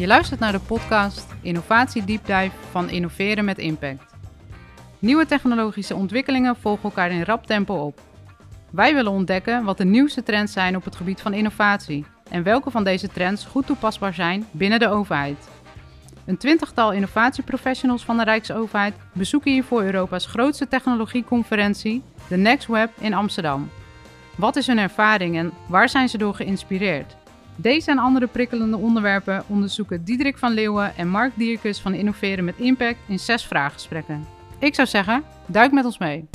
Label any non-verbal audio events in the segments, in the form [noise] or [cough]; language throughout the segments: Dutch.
Je luistert naar de podcast Innovatie Deep Dive van Innoveren met Impact. Nieuwe technologische ontwikkelingen volgen elkaar in rap tempo op. Wij willen ontdekken wat de nieuwste trends zijn op het gebied van innovatie en welke van deze trends goed toepasbaar zijn binnen de overheid. Een twintigtal innovatieprofessionals van de Rijksoverheid bezoeken hiervoor Europa's grootste technologieconferentie, de Next Web in Amsterdam. Wat is hun ervaring en waar zijn ze door geïnspireerd? Deze en andere prikkelende onderwerpen onderzoeken Diederik van Leeuwen en Mark Dierkes van Innoveren met Impact in zes vraaggesprekken. Ik zou zeggen, duik met ons mee.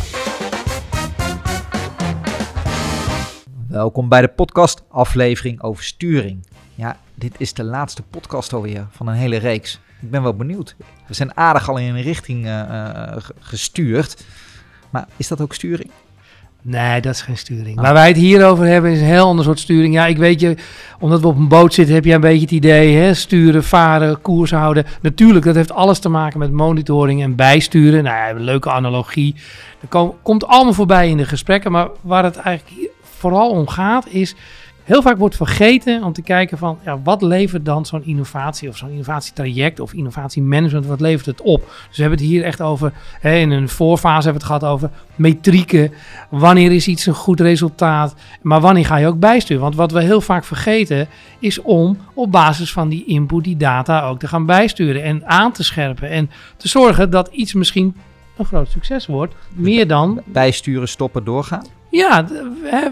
Welkom bij de podcast aflevering over sturing. Ja, dit is de laatste podcast alweer van een hele reeks. Ik ben wel benieuwd. We zijn aardig al in een richting uh, uh, gestuurd. Maar is dat ook sturing? Nee, dat is geen sturing. Ah. Waar wij het hier over hebben is een heel ander soort sturing. Ja, ik weet je, omdat we op een boot zitten, heb je een beetje het idee, hè? sturen, varen, koers houden. Natuurlijk, dat heeft alles te maken met monitoring en bijsturen. Nou ja, een leuke analogie. Dat komt allemaal voorbij in de gesprekken. Maar waar het eigenlijk hier vooral om gaat, is heel vaak wordt vergeten om te kijken van ja, wat levert dan zo'n innovatie of zo'n innovatietraject of innovatiemanagement, wat levert het op? Dus we hebben het hier echt over, hè, in een voorfase hebben we het gehad over metrieken. Wanneer is iets een goed resultaat? Maar wanneer ga je ook bijsturen? Want wat we heel vaak vergeten is om op basis van die input, die data ook te gaan bijsturen en aan te scherpen en te zorgen dat iets misschien een groot succes wordt. Meer dan. Bijsturen, stoppen, doorgaan? Ja,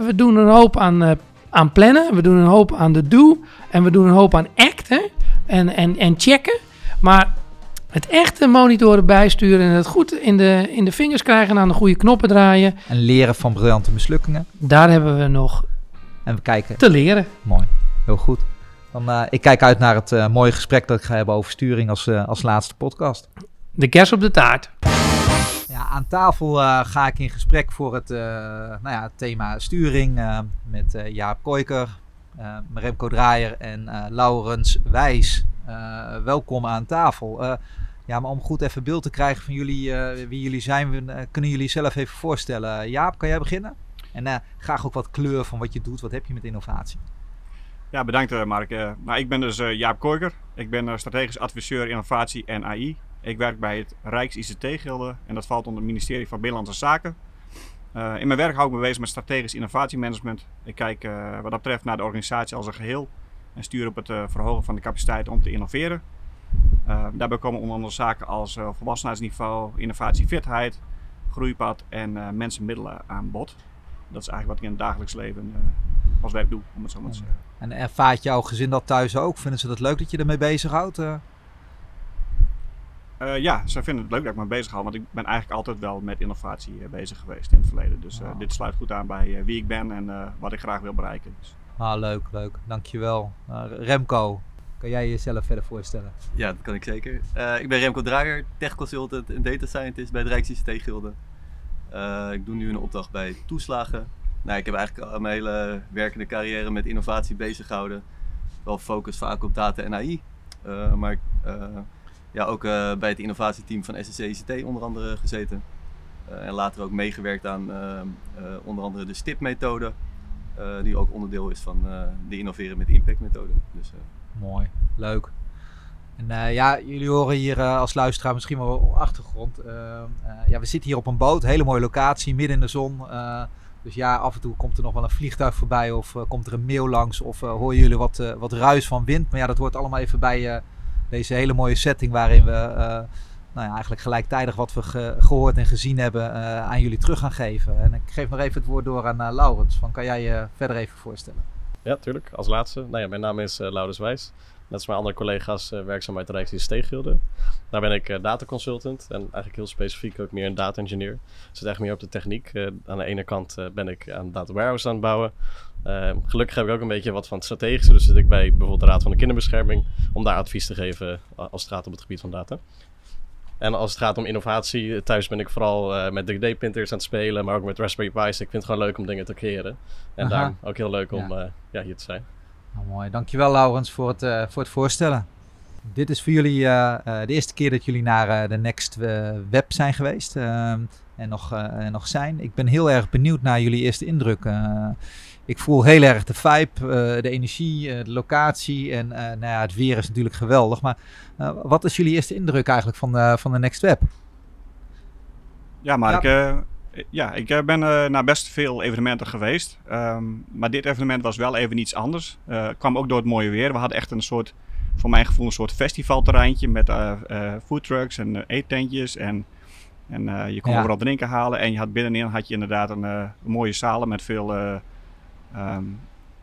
we doen een hoop aan uh, aan plannen, we doen een hoop aan de do en we doen een hoop aan acten en, en, en checken. Maar het echte monitoren bijsturen en het goed in de, in de vingers krijgen en aan de goede knoppen draaien. En leren van briljante mislukkingen. Daar hebben we nog en we kijken. te leren. Mooi, heel goed. Dan, uh, ik kijk uit naar het uh, mooie gesprek dat ik ga hebben over sturing als, uh, als laatste podcast. De kerst op de taart. Ja, aan tafel uh, ga ik in gesprek voor het, uh, nou ja, thema sturing uh, met Jaap Koiker, Remco Draaier en Laurens Wijs. welkom aan tafel. ja, maar om goed even beeld te krijgen van jullie, wie jullie zijn, kunnen jullie zelf even voorstellen. Jaap, kan jij beginnen? En graag ook wat kleur van wat je doet. Wat heb je met innovatie? Ja, bedankt Mark. nou, ik ben dus Jaap Koiker. Ik ben strategisch adviseur innovatie en AI ik werk bij het Rijks ICT-gilde en dat valt onder het ministerie van Binnenlandse Zaken. Uh, in mijn werk hou ik me bezig met strategisch innovatiemanagement. Ik kijk uh, wat dat betreft naar de organisatie als een geheel en stuur op het uh, verhogen van de capaciteit om te innoveren. daarbij komen onder andere zaken als volwassenheidsniveau, innovatiefitheid, groeipad en mensenmiddelen aan bod. Dat is eigenlijk wat ik in het dagelijks leven als werk doe, om het zo maar te zeggen. En ervaart jouw gezin dat thuis ook? Vinden ze dat leuk dat je ermee bezighoudt? Uh, ja, ze vinden het leuk dat ik me bezig hou, want ik ben eigenlijk altijd wel met innovatie uh, bezig geweest in het verleden. Dus uh, dit sluit goed aan bij wie ik ben en wat ik graag wil bereiken. Dus. Ah, leuk, leuk. Dankjewel. Remco, kan jij jezelf verder voorstellen? Ja, dat kan ik zeker. ik ben Remco Draaier, tech consultant en data scientist bij de Rijks-ICT-gilde. ik doe nu een opdracht bij toeslagen. Nou, ik heb eigenlijk mijn hele werkende carrière met innovatie bezig gehouden. Wel focus vaak op data en AI. maar ja, ook uh, bij het innovatieteam van SSC ICT onder andere gezeten. Uh, en later ook meegewerkt aan uh, onder andere de STIP-methode, die ook onderdeel is van de Innoveren met Impact-methode. Dus, Mooi, leuk. En ja, jullie horen hier als luisteraar misschien wel achtergrond. ja, we zitten hier op een boot, hele mooie locatie, midden in de zon. dus ja, af en toe komt er nog wel een vliegtuig voorbij of komt er een mail langs of horen jullie wat, wat ruis van wind. Maar ja, dat hoort allemaal even bij deze hele mooie setting waarin we uh, nou ja, eigenlijk gelijktijdig wat we gehoord en gezien hebben uh, aan jullie terug gaan geven. En ik geef nog even het woord door aan uh, Laurens. Van, kan jij je verder even voorstellen? Ja, tuurlijk. Als laatste. Nou ja, mijn naam is Laurens Wijs. Net als mijn andere collega's werkzaam bij de Rijksdienst Daar ben ik data consultant en eigenlijk heel specifiek ook meer een data engineer. Zit echt meer op de techniek. aan de ene kant ben ik aan data warehouse aan het bouwen. Uh, gelukkig heb ik ook een beetje wat van het strategische. Dus zit ik bij bijvoorbeeld de Raad van de Kinderbescherming om daar advies te geven als het gaat op het gebied van data. En als het gaat om innovatie, thuis ben ik vooral uh, met 3D-printers aan het spelen, maar ook met Raspberry Pi's. Ik vind het gewoon leuk om dingen te creëren. En Aha. daarom ook heel leuk om ja. Uh, ja, hier te zijn. Nou, mooi. Dankjewel Laurens voor het, uh, voor het voorstellen. Dit is voor jullie de eerste keer dat jullie naar de Next Web zijn geweest ehm, en nog, nog zijn. Ik ben heel erg benieuwd naar jullie eerste indruk ik voel heel erg de vibe, eh, de energie, eh, de locatie en eh, nou ja, het weer is natuurlijk geweldig. Maar eh, wat is jullie eerste indruk eigenlijk van, de van de Next Web? Ja, maar ik, eh, ja, ik eh, ben eh, naar best veel evenementen geweest. Ehm, maar dit evenement was wel even iets anders. Eh kwam ook door het mooie weer. We hadden echt een soort, voor mijn gevoel, een soort festivalterreintje met eh eh, foodtrucks en eh, eettentjes. En, en eh, je kon Ja. overal drinken halen. En je had binnenin had je inderdaad een, mooie zalen met veel eh, ehm,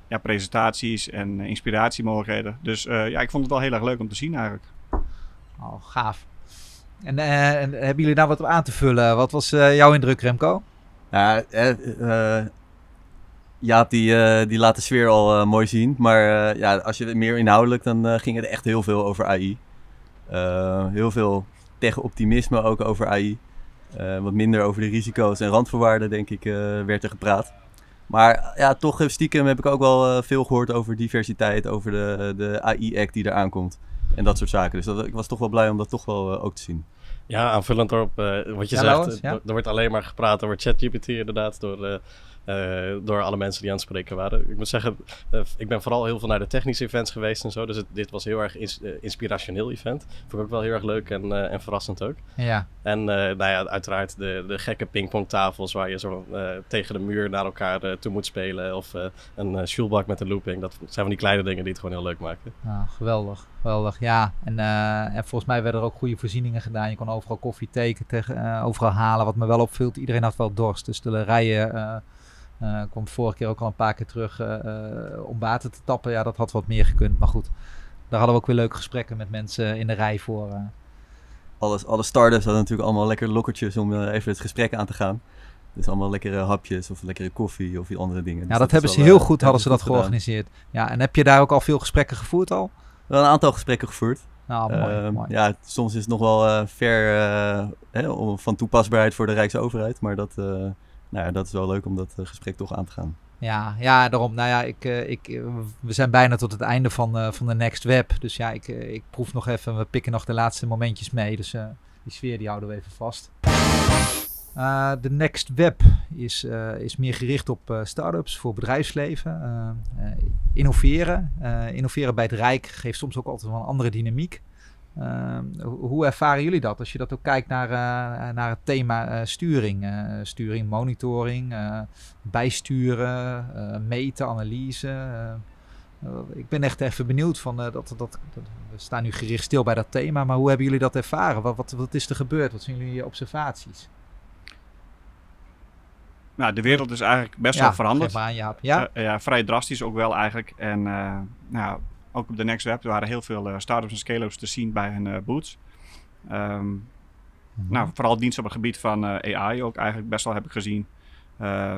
ja, presentaties en inspiratiemogelijkheden. Dus eh, ja, ik vond het wel heel erg leuk om te zien eigenlijk. Oh, gaaf. En, eh, en hebben jullie daar wat op aan te vullen? Wat was eh, jouw indruk, Remco? Ja, eh, Jaap die, eh, die laat de sfeer al eh, mooi zien. Maar eh, ja, als je meer inhoudelijk, dan eh, ging het echt heel veel over AI. Eh, heel veel tech-optimisme ook over AI. Eh, wat minder over de risico's en randvoorwaarden, denk ik, eh, werd er gepraat. Maar ja, toch stiekem heb ik ook wel eh, veel gehoord over diversiteit, over de, de AI-act die eraan komt. En dat soort zaken. Dus dat, ik was toch wel blij om dat toch wel ook te zien. Ja, aanvullend erop wat je Ja, zegt. Ja? Er wordt alleen maar gepraat over ChatGPT inderdaad. Door, eh, door alle mensen die aan het spreken waren. Ik moet zeggen, eh, ik ben vooral heel veel naar de technische events geweest en zo. Dus het, dit was heel erg ins- eh, inspirationeel event. Vond ik ook wel heel erg leuk en, en verrassend ook. Ja, En nou ja, uiteraard de, de gekke pingpongtafels waar je zo tegen de muur naar elkaar toe moet spelen. Of een uh, shoelbak met een looping. Dat zijn van die kleine dingen die het gewoon heel leuk maken. nou, geweldig. Geweldig, ja. En, en volgens mij werden er ook goede voorzieningen gedaan. Je kon overal koffie, thee tegen, overal halen. Wat me wel opviel, iedereen had wel dorst. Dus de rijen eh eh, kwam vorige keer ook al een paar keer terug eh, eh, om water te tappen. Ja, dat had wat meer gekund. Maar goed, daar hadden we ook weer leuke gesprekken met mensen in de rij voor. Alles, alle startups hadden natuurlijk allemaal lekker lokkertjes om even het gesprek aan te gaan. Dus allemaal lekkere hapjes of lekkere koffie of die andere dingen. Dus Ja, dat, is hebben ze heel goed, hadden ze dat gedaan. georganiseerd. Ja, en heb je daar ook al veel gesprekken gevoerd al? Wel een aantal gesprekken gevoerd. Nou, mooi, Ehm, mooi. Ja, soms is het nog wel ver eh, hè, van toepasbaarheid voor de Rijksoverheid. Maar dat, nou ja, dat is wel leuk om dat eh, gesprek toch aan te gaan. Ja, ja, daarom. Nou ja, ik, eh, ik, eh, we zijn bijna tot het einde van, van de Next Web. Dus ja, ik, ik proef nog even. We pikken nog de laatste momentjes mee. Dus die sfeer die houden we even vast. De Next Web is, is meer gericht op start-ups voor bedrijfsleven. Innoveren. Innoveren bij het Rijk geeft soms ook altijd wel een andere dynamiek. Eh, hoe, ervaren jullie dat? Als je dat ook kijkt naar, eh, naar het thema eh, sturing. eh, sturing, monitoring, bijsturen, meten, analyse. ik ben echt even benieuwd van dat, dat, dat. We staan nu gericht stil bij dat thema, maar hoe hebben jullie dat ervaren? Wat, wat, wat is er gebeurd? Wat zijn jullie observaties? Nou, de wereld is eigenlijk best wel veranderd. Aan. Ja? Eh, ja, vrij drastisch ook wel eigenlijk. En nou, ook op de Next Web er waren heel veel eh startups en scale-ups te zien bij hun eh booths. Ehm, Mhm. Nou, vooral diensten op het gebied van eh, AI ook eigenlijk best wel heb ik gezien.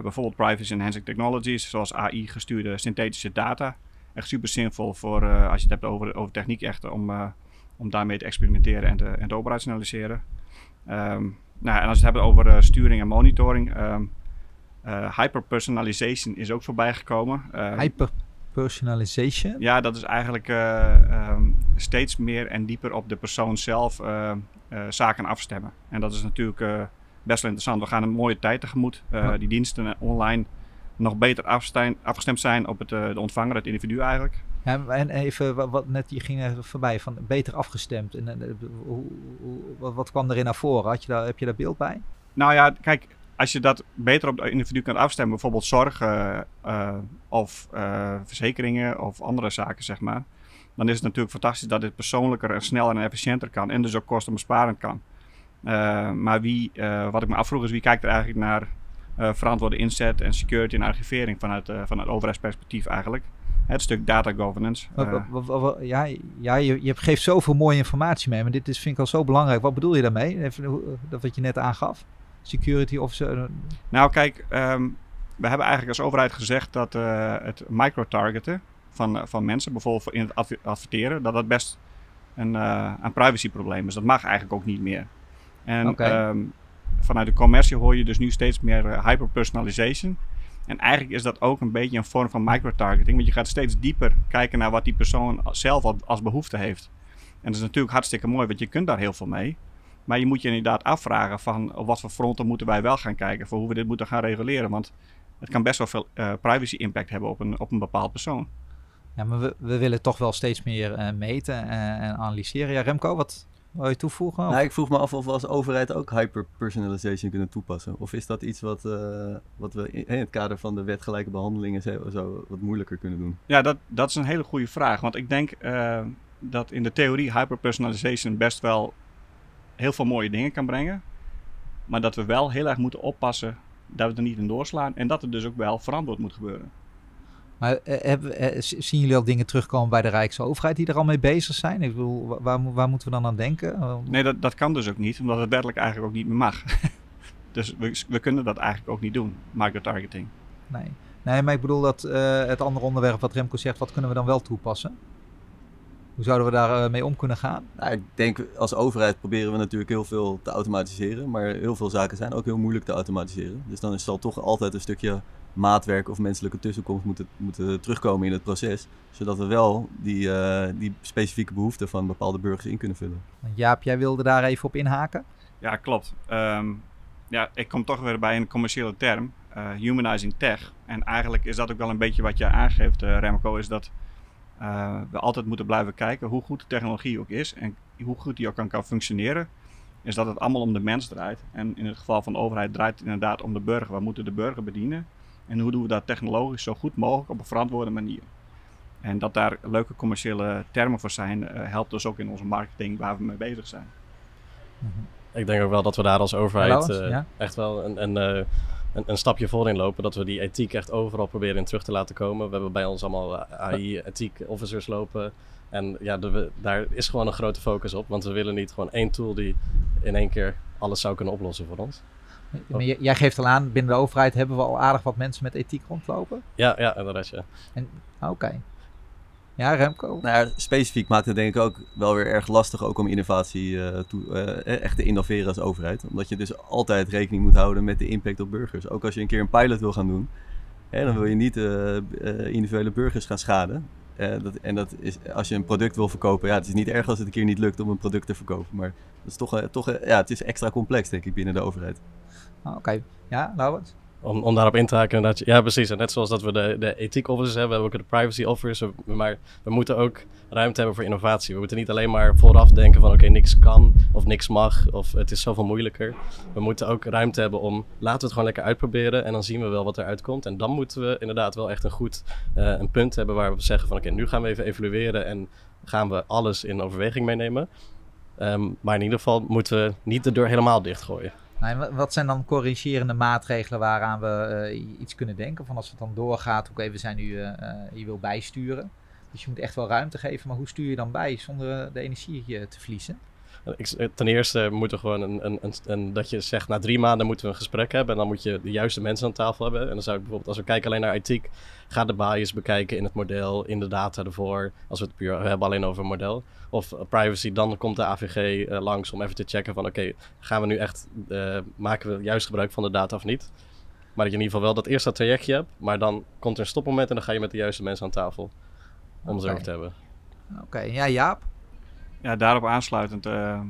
Bijvoorbeeld privacy enhancing technologies, zoals AI gestuurde synthetische data. Echt super zinvol voor als je het hebt over, over techniek echt om, om daarmee te experimenteren en te, en te operationaliseren. Ehm, nou, en als we het hebben over sturing en monitoring, ehm eh, hyperpersonalization is ook voorbij gekomen. Eh, Hyperpersonalization. ja, dat is eigenlijk eh, ehm, steeds meer en dieper op de persoon zelf eh, eh, zaken afstemmen. En dat is natuurlijk best wel interessant. We gaan een mooie tijd tegemoet. Ja. Die diensten online nog beter afgestemd zijn op het, de ontvanger, het individu eigenlijk. Ja, en even wat, wat net, je ging er voorbij van beter afgestemd. En, hoe, hoe, wat, wat kwam erin naar voren? Had je daar, heb je daar beeld bij? Nou ja, kijk, als je dat beter op het individu kunt afstemmen, bijvoorbeeld zorg eh, of eh, verzekeringen of andere zaken, zeg maar. Dan is het natuurlijk fantastisch dat dit persoonlijker en sneller en efficiënter kan en dus ook kostenbesparend kan. Eh, maar wie, wat ik me afvroeg is, wie kijkt er eigenlijk naar verantwoorde inzet en security en archivering vanuit, vanuit overheidsperspectief eigenlijk? Het stuk data governance. Ja, ja je, je geeft zoveel mooie informatie mee, maar dit is, vind ik al zo belangrijk. Wat bedoel je daarmee? Even, dat wat je net aangaf? Security officer? Nou, kijk, ehm, we hebben eigenlijk als overheid gezegd dat eh, het micro-targeten van, eh, van mensen, bijvoorbeeld in het adv- adverteren, dat dat best een, eh, een privacyprobleem is. Dat mag eigenlijk ook niet meer. En ehm, vanuit de commercie hoor je dus nu steeds meer eh, hyperpersonalization. En eigenlijk is dat ook een beetje een vorm van microtargeting, want je gaat steeds dieper kijken naar wat die persoon zelf al- als behoefte heeft. En dat is natuurlijk hartstikke mooi, want je kunt daar heel veel mee. Maar je moet je inderdaad afvragen van op wat voor fronten moeten wij wel gaan kijken voor hoe we dit moeten gaan reguleren. Want het kan best wel veel eh, privacy impact hebben op een, op een bepaald persoon. Ja, maar we, we willen toch wel steeds meer eh, meten en, en analyseren. Ja, Remco, wat wil je toevoegen? Nou, ik vroeg me af of we als overheid ook hyperpersonalization kunnen toepassen. Of is dat iets wat, eh, wat we in, in het kader van de wet gelijke behandelingen zo, zo wat moeilijker kunnen doen? Ja, dat, dat is een hele goede vraag. Want ik denk eh, dat in de theorie hyperpersonalization best wel heel veel mooie dingen kan brengen. Maar dat we wel heel erg moeten oppassen dat we er niet in doorslaan. En dat het dus ook wel verantwoord moet gebeuren. Maar eh, hebben, eh, zien jullie al dingen terugkomen bij de Rijksoverheid die er al mee bezig zijn? Ik bedoel, wa- waar, waar moeten we dan aan denken? Nee, dat, dat kan dus ook niet, omdat het wettelijk eigenlijk ook niet meer mag. [laughs] dus we, we kunnen dat eigenlijk ook niet doen, microtargeting. Nee. nee, maar ik bedoel dat eh, het andere onderwerp wat Remco zegt, wat kunnen we dan wel toepassen? Hoe zouden we daar eh, mee om kunnen gaan? Nou, ik denk als overheid proberen we natuurlijk heel veel te automatiseren. Maar heel veel zaken zijn ook heel moeilijk te automatiseren. Dus dan is zal toch altijd een stukje maatwerk of menselijke tussenkomst moeten, moeten terugkomen in het proces. Zodat we wel die, eh, die specifieke behoeften van bepaalde burgers in kunnen vullen. Jaap, jij wilde daar even op inhaken? Ja, klopt. Ehm, ja, ik kom toch weer bij een commerciële term, eh, humanizing tech. En eigenlijk is dat ook wel een beetje wat je aangeeft, Remco, is dat eh, we altijd moeten blijven kijken hoe goed de technologie ook is en hoe goed die ook kan, kan functioneren. Is dat het allemaal om de mens draait. En in het geval van de overheid draait het inderdaad om de burger. We moeten de burger bedienen. En hoe doen we dat technologisch zo goed mogelijk op een verantwoorde manier? En dat daar leuke commerciële termen voor zijn, eh, helpt dus ook in onze marketing waar we mee bezig zijn. Ik denk ook wel dat we daar als overheid eh, ja? echt wel een, een, eh, een, een stapje voorin lopen. Dat we die ethiek echt overal proberen in terug te laten komen. We hebben bij ons allemaal eh, AI-ethiek officers lopen. En ja, de- daar is gewoon een grote focus op. Want we willen niet gewoon één tool die in één keer alles zou kunnen oplossen voor ons. Maar jij geeft al aan, binnen de overheid hebben we al aardig wat mensen met ethiek rondlopen. Ja, ja, inderdaad. Ja. Ah, Oké. Ja, Remco? Nou ja, specifiek maakt het denk ik ook wel weer erg lastig ook om innovatie eh, toe, eh, echt te innoveren als overheid. Omdat je dus altijd rekening moet houden met de impact op burgers. Ook als je een keer een pilot wil gaan doen, hè, dan wil je niet eh, eh, individuele burgers gaan schaden. Eh, dat, en dat is, als je een product wil verkopen, ja, het is niet erg als het een keer niet lukt om een product te verkopen. Maar dat is toch, eh, toch eh, ja, het is extra complex denk ik binnen de overheid. Ah, Oké. Ja, Laurens? Om, om daarop in te haken. Ja, precies. En net zoals dat we de, de ethiek officers hebben, hebben we ook de privacy officers. Maar we moeten ook ruimte hebben voor innovatie. We moeten niet alleen maar vooraf denken van oké, niks kan of niks mag of het is zoveel moeilijker. We moeten ook ruimte hebben om, laten we het gewoon lekker uitproberen en dan zien we wel wat eruit komt. En dan moeten we inderdaad wel echt een goed eh, een punt hebben waar we zeggen van oké, nu gaan we even evalueren en gaan we alles in overweging meenemen. Ehm, maar in ieder geval moeten we niet de deur helemaal dichtgooien. Wat zijn dan corrigerende maatregelen waaraan we eh, iets kunnen denken? Van als het dan doorgaat, oké, we zijn nu, eh, eh, je wil bijsturen. Dus je moet echt wel ruimte geven, maar hoe stuur je dan bij zonder eh, de energie eh, te verliezen? Ik, ten eerste moeten we gewoon een, een, een, een- dat je zegt na drie maanden moeten we een gesprek hebben en dan moet je de juiste mensen aan tafel hebben. En dan zou ik bijvoorbeeld, als we kijken alleen naar ethiek, ga de bias bekijken in het model, in de data ervoor, als we het puur hebben alleen over een model. Of eh, privacy, dan komt de AVG eh, langs om even te checken van oké, gaan we nu echt, eh, maken we juist gebruik van de data of niet? Maar dat je in ieder geval wel dat eerste trajectje hebt, maar dan komt er een stopmoment en dan ga je met de juiste mensen aan tafel om het erover te hebben. Oké, ja, Jaap? Ja, daarop aansluitend, eh eh,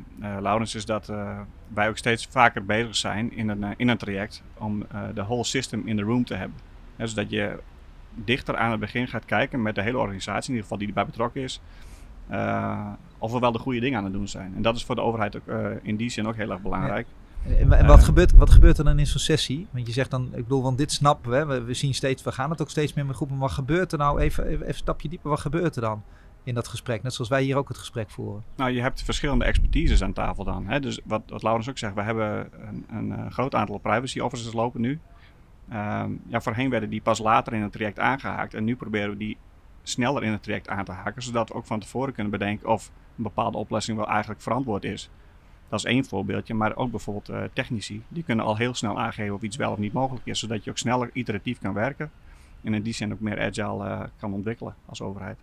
Laurens, is dat eh, wij ook steeds vaker bezig zijn in een, in een traject om de whole system in the room te hebben. Hè, dus dat je dichter aan het begin gaat kijken met de hele organisatie, in ieder geval die erbij betrokken is, of we wel de goede dingen aan het doen zijn. En dat is voor de overheid ook in die zin ook heel erg belangrijk. En, en wat, gebeurt, wat gebeurt er dan in zo'n sessie? Want je zegt dan, ik bedoel, want dit snappen we, we, we zien steeds, we gaan het ook steeds meer met groepen, maar wat gebeurt er nou, even, even, even een stapje dieper, wat gebeurt er dan in dat gesprek? Net zoals wij hier ook het gesprek voeren. Nou, je hebt verschillende expertises aan tafel dan. Hè? Dus wat, wat Laurens ook zegt, we hebben een, een eh, groot aantal privacy officers lopen nu. Ehm, ja, voorheen werden die pas later in het traject aangehaakt. En nu proberen we die sneller in het traject aan te haken. Zodat we ook van tevoren kunnen bedenken of een bepaalde oplossing wel eigenlijk verantwoord is. Dat is één voorbeeldje. Maar ook bijvoorbeeld eh, technici. Die kunnen al heel snel aangeven of iets wel of niet mogelijk is. Zodat je ook sneller iteratief kan werken. En in die zin ook meer agile eh, kan ontwikkelen als overheid.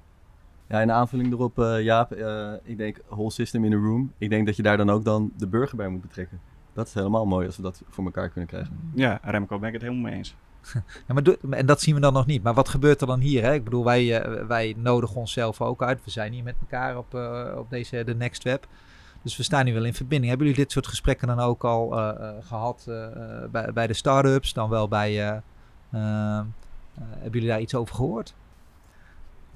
Ja, in aanvulling erop, eh, Jaap, eh, ik denk whole system in a room. Ik denk dat je daar dan ook dan de burger bij moet betrekken. Dat is helemaal mooi als we dat voor elkaar kunnen krijgen. Ja, Remco, ben ik het helemaal mee eens. [laughs] Ja, maar en dat zien we dan nog niet. Maar wat gebeurt er dan hier? Hè? Ik bedoel, wij, eh, wij nodigen onszelf ook uit. We zijn hier met elkaar op, eh, op deze, de Next Web. Dus we staan nu wel in verbinding. Hebben jullie dit soort gesprekken dan ook al eh, eh, gehad eh, eh, bij, bij de start-ups? Dan wel bij, eh, Ehm, eh, hebben jullie daar iets over gehoord?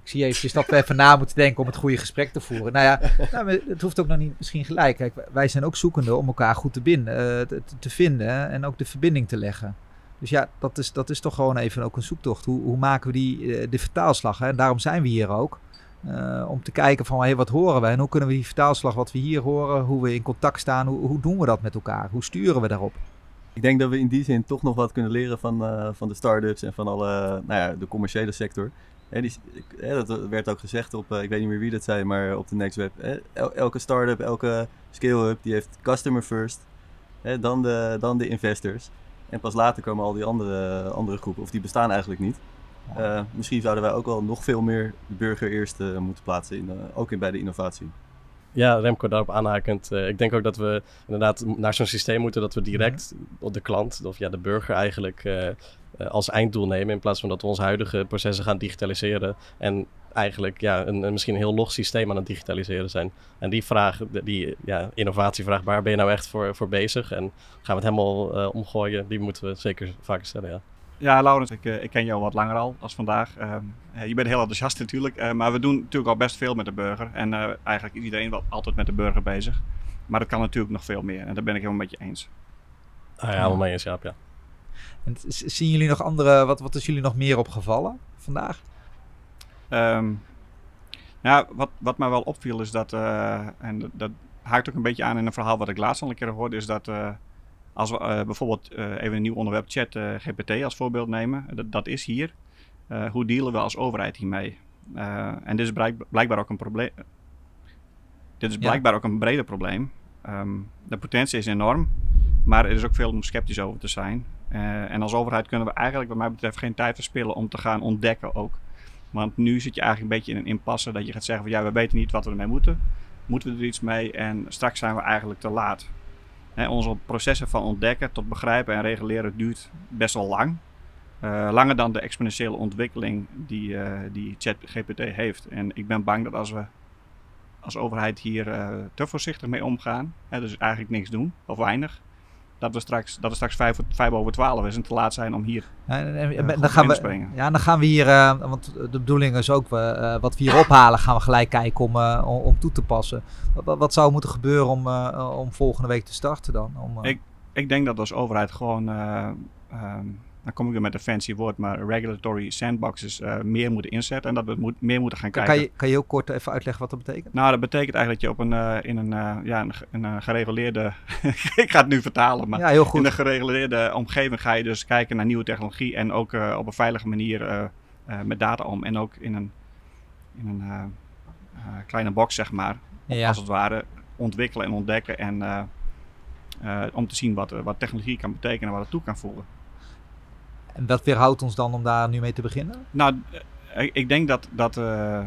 Ik zie eventjes dat we even na moeten denken om het goede gesprek te voeren. Nou ja, nou, het hoeft ook nog niet misschien gelijk. Kijk, wij zijn ook zoekende om elkaar goed te, binden, eh, te, te vinden en ook de verbinding te leggen. Dus ja, dat is, dat is toch gewoon even ook een zoektocht. Hoe, hoe maken we die, eh, de vertaalslag? Hè? Daarom zijn we hier ook. Eh, om te kijken van hey, wat horen we en hoe kunnen we die vertaalslag wat we hier horen, hoe we in contact staan, hoe, hoe doen we dat met elkaar? Hoe sturen we daarop? Ik denk dat we in die zin toch nog wat kunnen leren van, van de start-ups en van alle, nou ja, de commerciële sector. Die, hè, dat werd ook gezegd op, ik weet niet meer wie dat zei, maar op de Next Web. Elke start-up, elke scale-up, die heeft customer first, dan, de, dan de investors. En pas later komen al die andere, andere groepen, of die bestaan eigenlijk niet. Uh, misschien zouden wij ook wel nog veel meer de burger eerst uh, moeten plaatsen, in, uh, ook in, bij de innovatie. Ja, Remco, daarop aanhakend. ik denk ook dat we inderdaad naar zo'n systeem moeten dat we direct op de klant, of ja, de burger eigenlijk, als einddoel nemen. In plaats van dat we onze huidige processen gaan digitaliseren. En eigenlijk ja, een, een misschien een heel log systeem aan het digitaliseren zijn. En die vraag, die ja, innovatievraag, waar ben je nou echt voor, voor bezig? En gaan we het helemaal uh, omgooien? Die moeten we zeker vaker stellen, ja. Ja, Laurens, ik, ik ken jou wat langer al als vandaag. Uh, je bent heel enthousiast natuurlijk, uh, maar we doen natuurlijk al best veel met de burger. En eigenlijk is iedereen wel altijd met de burger bezig. Maar dat kan natuurlijk nog veel meer en daar ben ik helemaal met je eens. Ah, ja, helemaal mee eens, Jaap, ja. En zien jullie nog andere, wat, wat is jullie nog meer opgevallen vandaag? Um, nou, wat, wat mij wel opviel is dat, uh, en dat haakt ook een beetje aan in een verhaal wat ik laatst al een keer hoorde, is dat uh, als we uh, bijvoorbeeld even een nieuw onderwerp chat GPT als voorbeeld nemen, dat, dat is hier. hoe dealen we als overheid hiermee? en dit is blijk, blijkbaar ook een probleem. Dit is blijkbaar ja. ook een breder probleem. Um, de potentie is enorm, maar er is ook veel om sceptisch over te zijn. En als overheid kunnen we eigenlijk, wat mij betreft, geen tijd verspillen om te gaan ontdekken ook. Want nu zit je eigenlijk een beetje in een impasse dat je gaat zeggen van ja, we weten niet wat we ermee moeten. Moeten we er iets mee? En straks zijn we eigenlijk te laat. onze processen van ontdekken tot begrijpen en reguleren duurt best wel lang. Uh, langer dan de exponentiële ontwikkeling die, uh, die ChatGPT heeft. En ik ben bang dat als we als overheid hier te voorzichtig mee omgaan, hè, dus eigenlijk niks doen of weinig, dat we straks, dat het straks vijf, vijf over twaalf is en te laat zijn om hier ja, en, uh, dan gaan we, Ja, dan gaan we hier, uh, want de bedoeling is ook, uh, wat we hier ophalen, gaan we gelijk kijken om, om, om, toe te passen. Wat, wat zou moeten gebeuren om, om volgende week te starten dan? Om, ik, ik denk dat als overheid gewoon um, dan kom ik weer met een fancy woord, maar regulatory sandboxes uh, meer moeten inzetten en dat we moet, meer moeten gaan kijken. Kan je, kan je heel kort even uitleggen wat dat betekent? Nou, dat betekent eigenlijk dat je op een, uh, in een, uh, ja, een, een gereguleerde, [laughs] ik ga het nu vertalen, maar ja, heel goed. in een gereguleerde omgeving ga je dus kijken naar nieuwe technologie en ook op een veilige manier met data om. En ook in een, in een kleine box, zeg maar, ja. als het ware, ontwikkelen en ontdekken en om te zien wat, wat technologie kan betekenen en wat het toe kan voegen. En wat weerhoudt ons dan om daar nu mee te beginnen? Nou, ik denk dat dat, uh,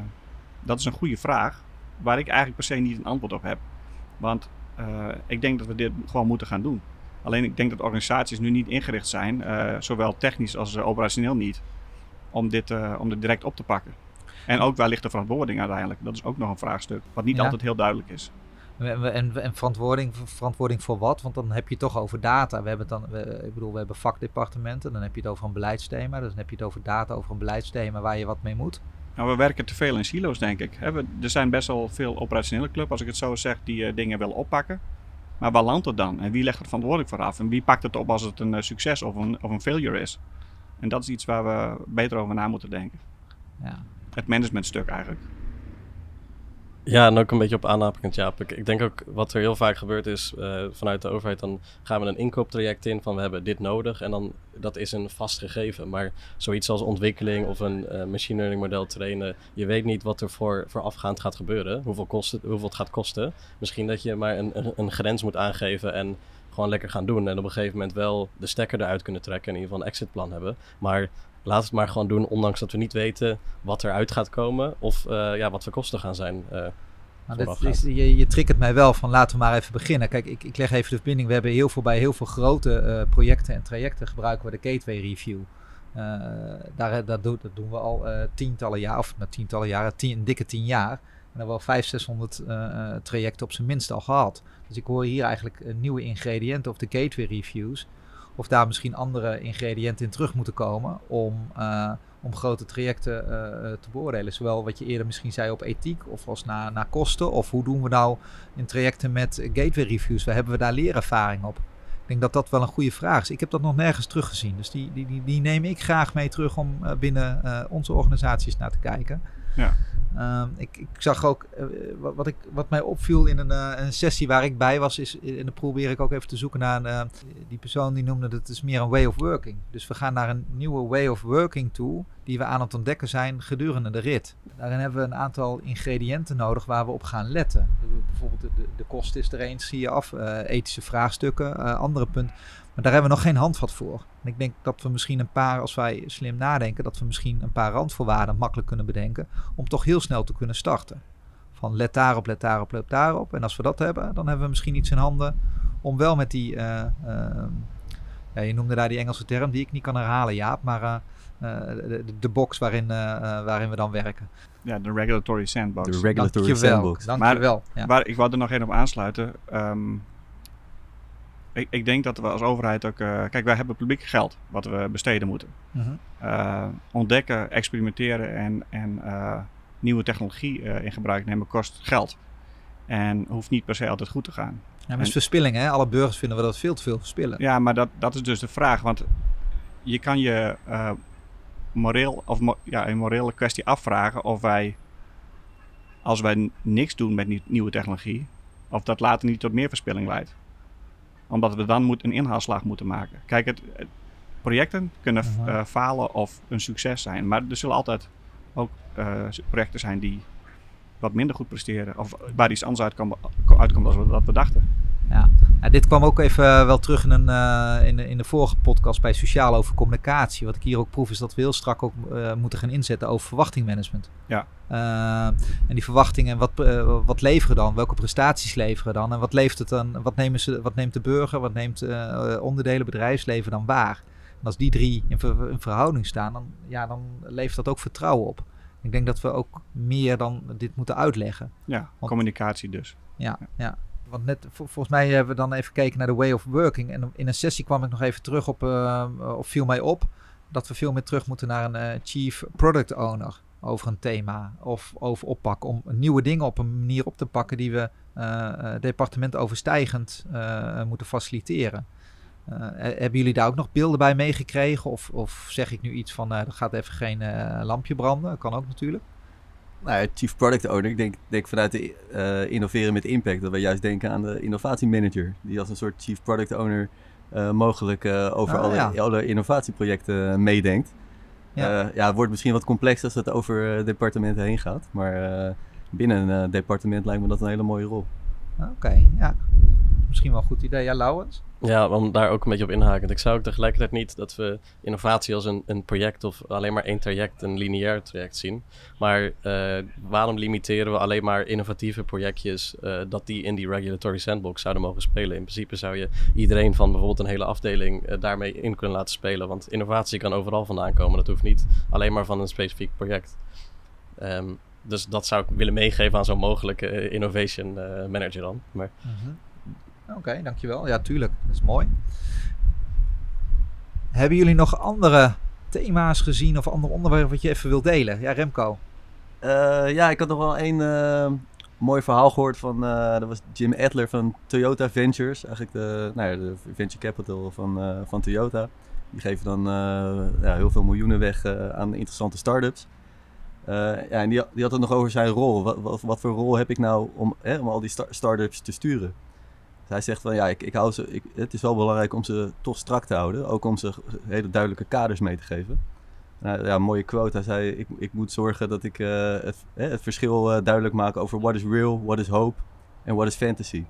dat is een goede vraag. Waar ik eigenlijk per se niet een antwoord op heb. Want uh, ik denk dat we dit gewoon moeten gaan doen. Alleen ik denk dat organisaties nu niet ingericht zijn, uh, zowel technisch als operationeel niet, om dit, om dit direct op te pakken. En ook waar ligt de verantwoording uiteindelijk? Dat is ook nog een vraagstuk, wat niet ja. altijd heel duidelijk is. En, en, verantwoording, verantwoording voor wat? Want dan heb je het toch over data. We hebben dan, we, ik bedoel, we hebben vakdepartementen. Dan heb je het over een beleidsthema. Dus dan heb je het over data, over een beleidsthema waar je wat mee moet. Nou, we werken te veel in silo's, denk ik. er zijn best wel veel operationele clubs, als ik het zo zeg, die uh, dingen willen oppakken. Maar waar landt het dan? En wie legt er verantwoordelijk voor af? En wie pakt het op als het een uh, succes of een, of een failure is? En dat is iets waar we beter over na moeten denken. Ja. Het managementstuk eigenlijk. Ja, en ook een beetje op aanhapend, ja. Ik, denk ook wat er heel vaak gebeurt is uh, vanuit de overheid, dan gaan we een inkooptraject in van we hebben dit nodig en dan dat is een vast gegeven. Maar zoiets als ontwikkeling of een uh, machine learning model trainen, je weet niet wat er voor, voorafgaand gaat gebeuren, hoeveel, kost het, hoeveel het gaat kosten. Misschien dat je maar een, een, een grens moet aangeven en gewoon lekker gaan doen en op een gegeven moment wel de stekker eruit kunnen trekken en in ieder geval een exitplan hebben. Maar laat het maar gewoon doen, ondanks dat we niet weten wat eruit gaat komen of uh, ja, wat de kosten gaan zijn. Uh, nou, is, je, je triggert mij wel van laten we maar even beginnen. Kijk, ik, ik leg even de verbinding. We hebben heel veel bij heel veel grote uh, projecten en trajecten gebruiken we de gateway review. daar, dat, doen, dat doen we al tientallen jaar, of nou, tientallen jaren, tien, dikke tien jaar. En hebben we al 500, 600 trajecten op zijn minst al gehad. Dus ik hoor hier eigenlijk nieuwe ingrediënten of de gateway reviews of daar misschien andere ingrediënten in terug moeten komen om, eh, om grote trajecten eh, te beoordelen. Zowel wat je eerder misschien zei op ethiek of als naar, naar kosten. Of hoe doen we nou in trajecten met gateway reviews? Waar hebben we daar leerervaring op? Ik denk dat dat wel een goede vraag is. Ik heb dat nog nergens teruggezien. Dus die, die, die, die neem ik graag mee terug om binnen onze organisaties naar te kijken. Ja. Ehm, ik, ik, zag ook, uh, wat, ik, wat mij opviel in een, uh, een, sessie waar ik bij was, is, en dan probeer ik ook even te zoeken naar, uh, die persoon die noemde dat het is meer een way of working. Dus we gaan naar een nieuwe way of working toe, die we aan het ontdekken zijn gedurende de rit. Daarin hebben we een aantal ingrediënten nodig waar we op gaan letten. Bijvoorbeeld de, de kosten is er eens, zie je af, ethische vraagstukken, andere punten. Maar daar hebben we nog geen handvat voor. En ik denk dat we misschien een paar, als wij slim nadenken, dat we misschien een paar randvoorwaarden makkelijk kunnen bedenken. Om toch heel snel te kunnen starten. Van let daarop, let daarop, let daarop. En als we dat hebben, dan hebben we misschien iets in handen om wel met die. Uh, uh, ja, je noemde daar die Engelse term die ik niet kan herhalen, Jaap. Maar uh, de, de, box waarin, waarin we dan werken. Ja, de regulatory sandbox. De regulatory Dankjewel. sandbox. Dankjewel. Maar, ja. waar, ik wou er nog één op aansluiten. Um, ik, ik, denk dat we als overheid ook. Uh, kijk, wij hebben publiek geld wat we besteden moeten. Uh, ontdekken, experimenteren en, en uh, nieuwe technologie in gebruik nemen kost geld. En hoeft niet per se altijd goed te gaan. Ja, maar het is verspilling, hè? Alle burgers vinden we dat veel te veel verspillen. Ja, maar dat, dat is dus de vraag. Want je kan je moreel, of mo ja, een morele kwestie afvragen of wij, als wij niks doen met nieuwe technologie, of dat later niet tot meer verspilling leidt omdat we dan moet een inhaalslag moeten maken. Kijk, het, het projecten kunnen uh -huh. uh, falen of een succes zijn. Maar er zullen altijd ook uh, projecten zijn die wat minder goed presteren. Of waar iets anders uitkomt, uitkomt dan we dat we dachten. Ja. dit kwam ook even wel terug in, een, uh, in, de, in de vorige podcast bij Sociaal over communicatie. Wat ik hier ook proef is dat we heel strak ook uh, moeten gaan inzetten over verwachtingmanagement. Ja. Uh, en die verwachtingen, wat, wat leveren dan? Welke prestaties leveren dan? En wat, levert het dan, wat, nemen ze, wat neemt de burger, wat neemt onderdelen bedrijfsleven dan waar? En als die drie in, ver, in verhouding staan, dan, ja, dan levert dat ook vertrouwen op. Ik denk dat we ook meer dan dit moeten uitleggen. Ja, Want, communicatie dus. Ja, ja. ja. Want net, volgens mij hebben we dan even gekeken naar de way of working. En in een sessie kwam ik nog even terug op, uh, of viel mij op, dat we veel meer terug moeten naar een uh, chief product owner over een thema of over oppakken. Om nieuwe dingen op een manier op te pakken die we uh, departement overstijgend moeten faciliteren. Hebben jullie daar ook nog beelden bij meegekregen? Of, of zeg ik nu iets van, er gaat even geen lampje branden? Kan ook natuurlijk. Nou, chief product owner, ik denk, denk vanuit de uh, innoveren met impact, dat we juist denken aan de innovatiemanager, die als een soort chief product owner uh, mogelijk uh, over Ah, alle, ja. alle innovatieprojecten meedenkt. Ja. Ja. ja, het wordt misschien wat complex als het over departementen heen gaat, maar binnen een departement lijkt me dat een hele mooie rol. Oké, okay, ja. Misschien wel een goed idee. Ja, Lauwens? Ja, om daar ook een beetje op inhaken. Ik zou ook tegelijkertijd niet dat we innovatie als een, een project of alleen maar één traject, een lineair traject zien. Maar uh, waarom limiteren we alleen maar innovatieve projectjes uh, dat die in die regulatory sandbox zouden mogen spelen? In principe zou je iedereen van bijvoorbeeld een hele afdeling uh, daarmee in kunnen laten spelen. Want innovatie kan overal vandaan komen. Dat hoeft niet alleen maar van een specifiek project. Um, dus dat zou ik willen meegeven aan zo'n mogelijke innovation manager dan. Maar, -huh. Oké, dankjewel. Ja, tuurlijk. Dat is mooi. Hebben jullie nog andere thema's gezien of andere onderwerpen wat je even wilt delen? Ja, Remco. Uh, ja, ik had nog wel een uh, mooi verhaal gehoord van, uh, dat was Jim Adler van Toyota Ventures. Eigenlijk de, nou ja, de venture capital van, van Toyota. Die geven dan ja, heel veel miljoenen weg aan interessante start-ups. ja, en die, die had het nog over zijn rol. Wat, wat, voor rol heb ik nou om, hè, om al die start- start-ups te sturen? Hij zegt van ja, ik, ik hou ze, ik, het is wel belangrijk om ze toch strak te houden. Ook om ze hele duidelijke kaders mee te geven. Nou, ja, mooie quote. Hij zei: Ik, ik moet zorgen dat ik uh, het, eh, het verschil uh, duidelijk maak over what is real, what is hope en what is fantasy.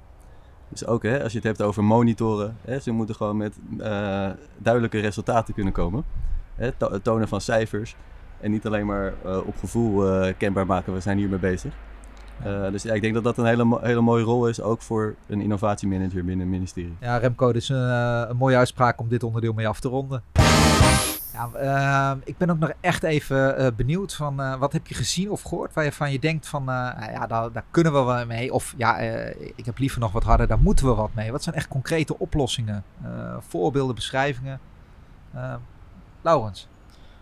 Dus ook hè, als je het hebt over monitoren, hè, ze moeten gewoon met uh, duidelijke resultaten kunnen komen. Hè, tonen van cijfers en niet alleen maar op gevoel kenbaar maken, we zijn hiermee bezig. Uh, dus ja, ik denk dat dat een hele, hele mooie rol is, ook voor een innovatiemanager binnen het ministerie. Ja, Remco, dit is een, een mooie uitspraak om dit onderdeel mee af te ronden. Ja, ehm, ik ben ook nog echt even eh, benieuwd van eh, wat heb je gezien of gehoord waarvan je denkt van eh, ja, daar, daar kunnen we wel mee. Of ja, eh, ik heb liever nog wat harder, daar moeten we wat mee. Wat zijn echt concrete oplossingen? Eh, voorbeelden, beschrijvingen? Laurens.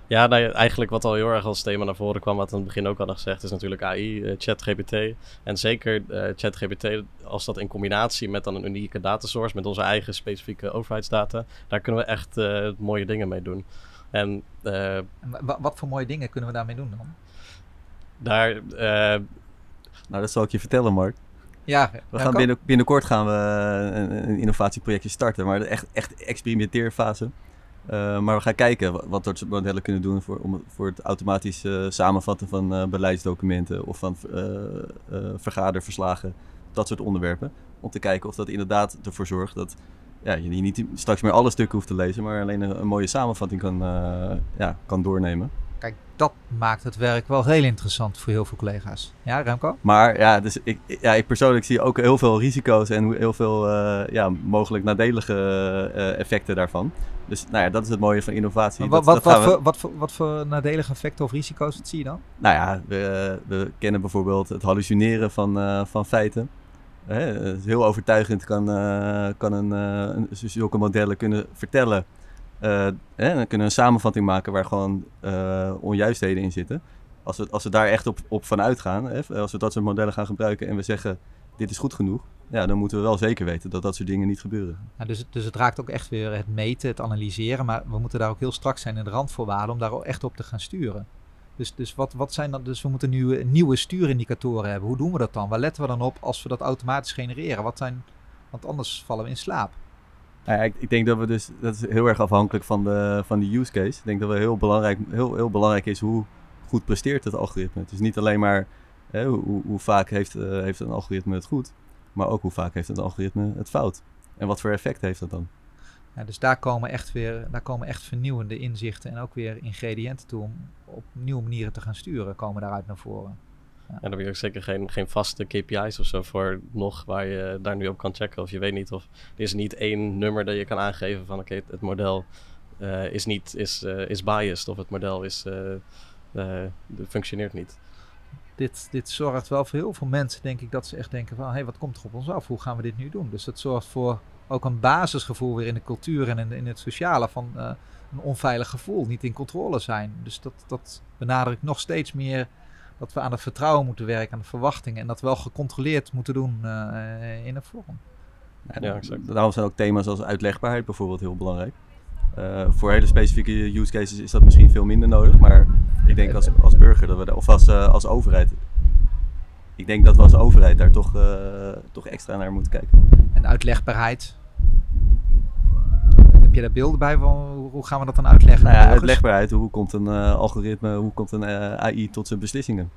Ja, nou ja, eigenlijk wat al heel erg als thema naar voren kwam, wat aan het begin ook hadden gezegd, is natuurlijk AI, eh, ChatGPT. En zeker eh, ChatGPT, als dat in combinatie met dan een unieke datasource, met onze eigen specifieke overheidsdata, daar kunnen we echt eh, mooie dingen mee doen. En eh, En wa- wat voor mooie dingen kunnen we daarmee doen dan? daar, eh, Nou, dat zal ik je vertellen, Mark. Ja, We gaan binnen, binnenkort gaan we een, een innovatieprojectje starten, maar echt, echt experimenteerfase. Eh, maar we gaan kijken wa- wat dat soort modellen kunnen doen voor, om, voor het automatisch eh, samenvatten van eh, beleidsdocumenten of van vergaderverslagen, dat soort onderwerpen. Om te kijken of dat inderdaad ervoor zorgt dat ja, je niet straks meer alle stukken hoeft te lezen, maar alleen een, een mooie samenvatting kan, ja, kan doornemen. Kijk, dat maakt het werk wel heel interessant voor heel veel collega's. Ja, Remco? Maar ja, dus ik, ja, ik persoonlijk zie ook heel veel risico's en heel veel ja, mogelijk nadelige effecten daarvan. Dus nou ja, dat is het mooie van innovatie. Wat, Dat- wat, dat wat, voor, wat, voor, wat voor nadelige effecten of risico's zie je dan? Nou ja, we, we kennen bijvoorbeeld het hallucineren van, eh, van feiten. Hè, heel overtuigend kan, eh, kan een, eh, een, zulke modellen kunnen vertellen. Eh, hè, dan kunnen we een samenvatting maken waar gewoon onjuistheden in zitten. Als we, als we daar echt op, op vanuit gaan, hè, als we dat soort modellen gaan gebruiken en we zeggen dit is goed genoeg, ja, dan moeten we wel zeker weten dat dat soort dingen niet gebeuren. Nou, dus, het- dus het raakt ook echt weer het meten, het analyseren. Maar we moeten daar ook heel strak zijn in de randvoorwaarden om daar echt op te gaan sturen. Dus, dus, wat, wat zijn dan, dus we moeten nieuwe, nieuwe stuurindicatoren hebben. Hoe doen we dat dan? Waar letten we dan op als we dat automatisch genereren? Wat zijn, want anders vallen we in slaap. Ja, ik, ik denk dat we dus, dat is heel erg afhankelijk van de, van de use case. Ik denk dat het heel belangrijk, heel, heel belangrijk is hoe goed presteert het algoritme. Het is niet alleen maar hè, hoe, hoe- hoe vaak heeft, eh, heeft een algoritme het goed, maar ook hoe vaak heeft een algoritme het fout. En wat voor effect heeft dat dan? Ja, dus daar komen, echt weer, daar komen echt vernieuwende inzichten en ook weer ingrediënten toe om op nieuwe manieren te gaan sturen, komen daaruit naar voren. en daar heb je ook zeker geen, geen vaste KPI's of zo voor nog waar je daar nu op kan checken. Of je weet niet of er is niet één nummer dat je kan aangeven van oké, het model eh, is niet is, eh, is biased of het model is, eh, eh, functioneert niet. Dit, dit zorgt wel voor heel veel mensen, denk ik, dat ze echt denken van, hé, hey, wat komt er op ons af? Hoe gaan we dit nu doen? Dus dat zorgt voor ook een basisgevoel weer in de cultuur en in, in het sociale van eh, een onveilig gevoel, niet in controle zijn. Dus dat, dat benadrukt nog steeds meer dat we aan het vertrouwen moeten werken, aan de verwachtingen en dat wel gecontroleerd moeten doen eh, in een vorm. Ja, exact. Daarom zijn ook thema's als uitlegbaarheid bijvoorbeeld heel belangrijk. Eh, voor hele specifieke use cases is dat misschien veel minder nodig, maar ik denk als, als burger dat we daar, of als, eh, als overheid, ik denk dat we als overheid daar toch, eh, toch extra naar moeten kijken. En uitlegbaarheid. Heb je daar beelden bij? Van, hoe, gaan we dat dan uitleggen? Nou ja, uitlegbaarheid, hoe komt een algoritme, hoe komt een AI tot zijn beslissingen?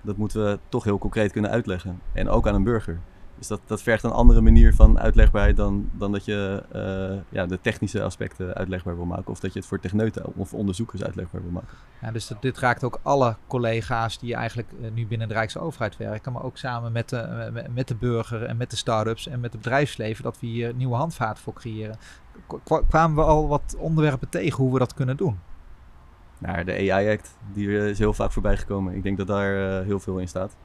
Dat moeten we toch heel concreet kunnen uitleggen. En ook aan een burger. Dus dat, dat vergt een andere manier van uitlegbaarheid dan, dan dat je eh, ja, de technische aspecten uitlegbaar wil maken. Of dat je het voor techneuten of onderzoekers uitlegbaar wil maken. Ja, dus dat, dit raakt ook alle collega's die eigenlijk eh, nu binnen de Rijksoverheid werken, maar ook samen met de, eh, met- de burger en met de start-ups en met het bedrijfsleven, dat we hier nieuwe handvaart voor creëren. K- kwamen we al wat onderwerpen tegen hoe we dat kunnen doen? naar de AI-act. Die eh, is heel vaak voorbij gekomen. Ik denk dat daar heel veel in staat.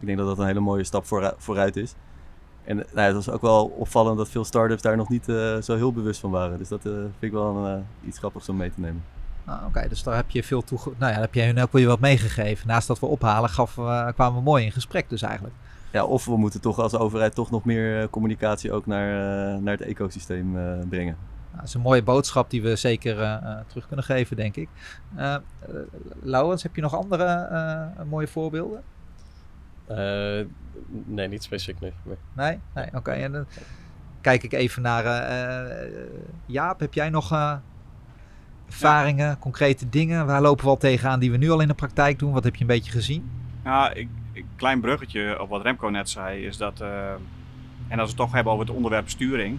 Ik denk dat dat een hele mooie stap vooru- vooruit is. En nou, het was ook wel opvallend dat veel start-ups daar nog niet eh, zo heel bewust van waren. Dus dat eh, vind ik wel een, eh, iets grappigs om mee te nemen. Nou, Oké, dus daar heb je veel toe. Nou ja, heb je hun ook weer wat meegegeven. Naast dat we ophalen, gaf, kwamen we mooi in gesprek, dus eigenlijk. Ja, of we moeten toch als overheid toch nog meer communicatie ook naar, naar het ecosysteem brengen. Nou, dat is een mooie boodschap die we zeker terug kunnen geven, denk ik. Laurens, heb je nog andere mooie voorbeelden? Eh, nee, niet specifiek nu. Nee. Nee? Nee, oké. En dan kijk ik even naar eh, eh, Jaap. Heb jij nog eh, ervaringen, concrete dingen? Waar lopen we al tegenaan die we nu al in de praktijk doen? Wat heb je een beetje gezien? Nou, ik, een klein bruggetje op wat Remco net zei, is dat, eh, en als we het toch hebben over het onderwerp sturing,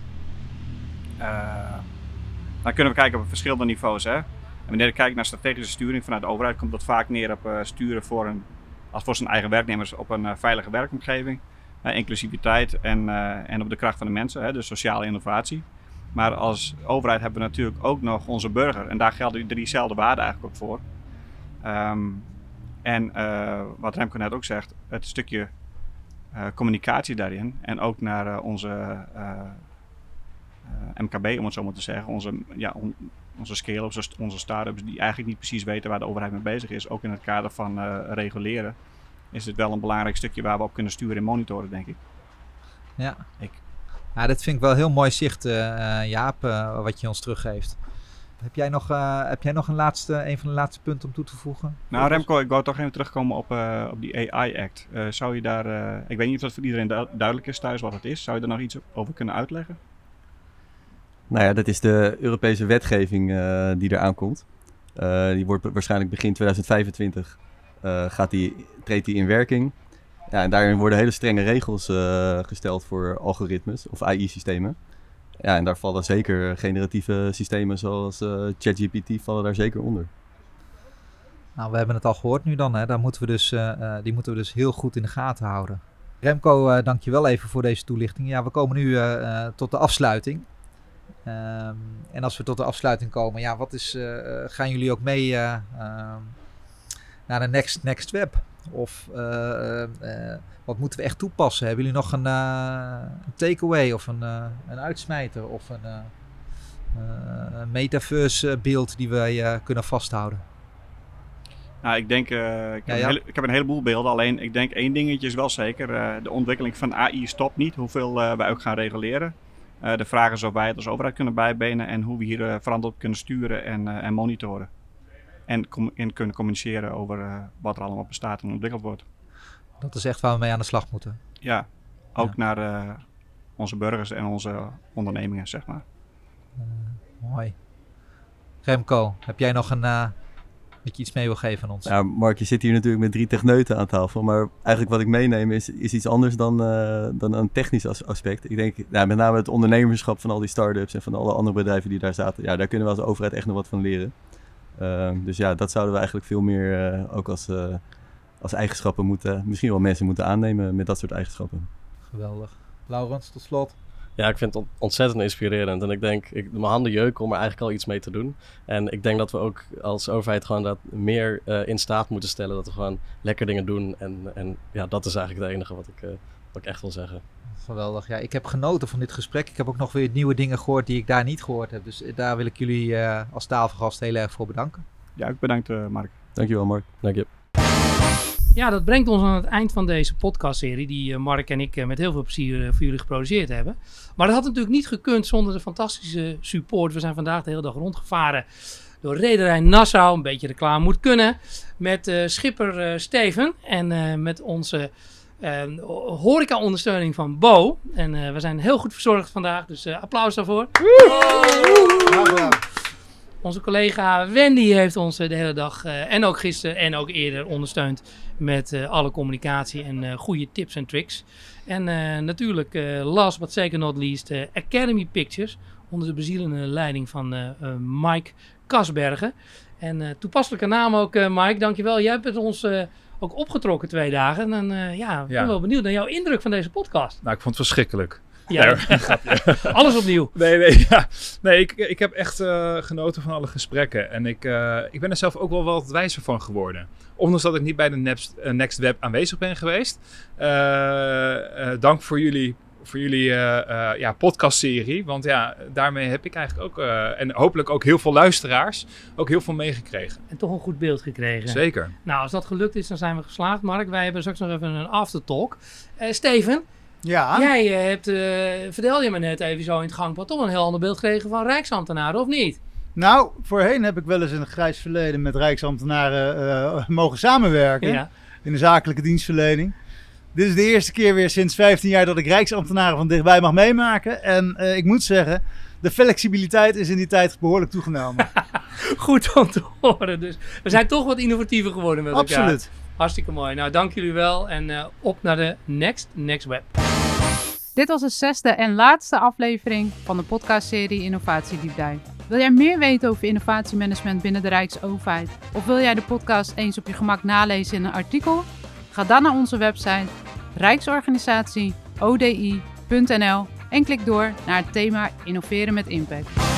eh, dan kunnen we kijken op verschillende niveaus. Hè? En wanneer ik kijk naar strategische sturing vanuit de overheid, komt dat vaak neer op eh, sturen voor, een, als voor zijn eigen werknemers op een eh, veilige werkomgeving, eh, inclusiviteit en, eh, en op de kracht van de mensen, hè, dus sociale innovatie. Maar als overheid hebben we natuurlijk ook nog onze burger. En daar gelden driezelfde waarden eigenlijk ook voor. Ehm, en wat Remco net ook zegt, het stukje communicatie daarin. En ook naar onze MKB, om het zo maar te zeggen. Onze, ja, onze scale-ups, onze start-ups, die eigenlijk niet precies weten waar de overheid mee bezig is. Ook in het kader van eh, reguleren. Is dit wel een belangrijk stukje waar we op kunnen sturen en monitoren, denk ik. Ja. Ik. Ja, dit vind ik wel heel mooi zicht, eh, eh, Jaap, wat je ons teruggeeft. Heb jij nog, heb jij nog een, laatste, een van de laatste punten om toe te voegen? Nou, Remco, ik wou toch even terugkomen op, op die AI-act. zou je daar, ik weet niet of dat voor iedereen du- duidelijk is thuis wat het is. Zou je er nog iets over kunnen uitleggen? Nou ja, dat is de Europese wetgeving eh, die eraan komt. Eh, die wordt waarschijnlijk begin 2025 eh, gaat die, treedt die in werking. Ja, en daarin worden hele strenge regels gesteld voor algoritmes of AI-systemen. Ja, en daar vallen zeker generatieve systemen zoals ChatGPT vallen daar zeker onder. Nou, we hebben het al gehoord nu dan. Hè. Daar moeten we dus, die moeten we dus heel goed in de gaten houden. Remco, dank je wel even voor deze toelichting. Ja, we komen nu tot de afsluiting. Ehm, en als we tot de afsluiting komen, ja, wat is, eh, eh, gaan jullie ook mee eh, ehm, naar de next, next web? Of wat moeten we echt toepassen? Hebben jullie nog een, een takeaway of een, een uitsmijter of een, een metaverse beeld die wij kunnen vasthouden? Nou, ik denk, ik, heb Ja, Een ja. hele- ik heb een heleboel beelden. Alleen, ik denk één dingetje is wel zeker. de ontwikkeling van AI stopt niet, hoeveel wij ook gaan reguleren. Eh, de vraag is of wij het als overheid kunnen bijbenen en hoe we hier eh, verantwoord op kunnen sturen en, eh, en monitoren. En, en kunnen communiceren over wat er allemaal bestaat en ontwikkeld wordt. Dat is echt waar we mee aan de slag moeten. Ja, ook Ja. naar onze burgers en onze ondernemingen, zeg maar. Mooi. Remco, heb jij nog een, eh dat je iets mee wil geven aan ons? Ja, Mark, je zit hier natuurlijk met drie techneuten aan tafel. Maar eigenlijk wat ik meeneem is, is iets anders dan, eh, dan een technisch as- aspect. Ik denk ja, met name het ondernemerschap van al die start-ups en van alle andere bedrijven die daar zaten. Ja, daar kunnen we als overheid echt nog wat van leren. Ehm, dus ja, dat zouden we eigenlijk veel meer eh, ook als, eh, als eigenschappen moeten, misschien wel mensen moeten aannemen met dat soort eigenschappen. Geweldig. Laurens, tot slot. Ja, ik vind het on- ontzettend inspirerend. En ik denk, ik, mijn handen jeuken om er eigenlijk al iets mee te doen. En ik denk dat we ook als overheid gewoon dat meer eh, in staat moeten stellen. Dat we gewoon lekker dingen doen. En, en ja, dat is eigenlijk het enige wat ik, eh, wat ik echt wil zeggen. Geweldig. Ja, ik heb genoten van dit gesprek. Ik heb ook nog weer nieuwe dingen gehoord die ik daar niet gehoord heb. Dus eh, daar wil ik jullie eh, als tafelgast heel erg voor bedanken. Ja, ook bedankt eh, Mark. Dankjewel Mark. Dank je. Ja, dat brengt ons aan het eind van deze podcastserie die eh, Mark en ik eh, met heel veel plezier eh, voor jullie geproduceerd hebben. Maar dat had natuurlijk niet gekund zonder de fantastische support. We zijn vandaag de hele dag rondgevaren door rederij Nassau. Een beetje reclame moet kunnen. Met schipper Steven en met onze horeca-ondersteuning van Bo. En we zijn heel goed verzorgd vandaag, dus applaus daarvoor. Onze collega Wendy heeft ons eh, de hele dag eh, en ook gisteren en ook eerder ondersteund met eh, alle communicatie en eh, goede tips en tricks. En natuurlijk, last but zeker not least, Academy Pictures onder de bezielende leiding van Mike Kasbergen. En toepasselijke naam ook, Mike, dankjewel. Jij hebt het ons ook opgetrokken twee dagen. En ja, ik ben Ja. wel benieuwd naar jouw indruk van deze podcast. Nou, ik vond het verschrikkelijk. Ja, [laughs] alles opnieuw. Nee, nee, ja. nee ik, ik heb echt eh, genoten van alle gesprekken. En ik, eh, ik ben er zelf ook wel wat wijzer van geworden. Ondanks dat ik niet bij de Next, eh, Next Web aanwezig ben geweest. Dank voor jullie, voor jullie ja, podcastserie. Want ja, daarmee heb ik eigenlijk ook, en hopelijk ook heel veel luisteraars, ook heel veel meegekregen. En toch een goed beeld gekregen. Zeker. Nou, als dat gelukt is, dan zijn we geslaagd. Mark, wij hebben straks nog even een aftertalk. Steven, Ja, jij eh, hebt, eh vertelde je me net even zo in het gangpad, toch een heel ander beeld gekregen van Rijksambtenaren, of niet? nou, voorheen heb ik wel eens in een grijs verleden met Rijksambtenaren eh, [laughs] mogen samenwerken Ja. in de zakelijke dienstverlening. Dit is de eerste keer weer sinds 15 jaar dat ik Rijksambtenaren van dichtbij mag meemaken. En ik moet zeggen, de flexibiliteit is in die tijd behoorlijk toegenomen. [laughs] Goed om te horen. Dus we zijn toch wat innovatiever geworden met elkaar. Absoluut. Hartstikke mooi. Nou, dank jullie wel. En eh, op naar de next, next web. Dit was de zesde en laatste aflevering van de podcastserie Innovatie Deep Dive. Wil jij meer weten over innovatiemanagement binnen de Rijksoverheid? Of wil jij de podcast eens op je gemak nalezen in een artikel? Ga dan naar onze website rijksorganisatie.odi.nl en klik door naar het thema Innoveren met Impact.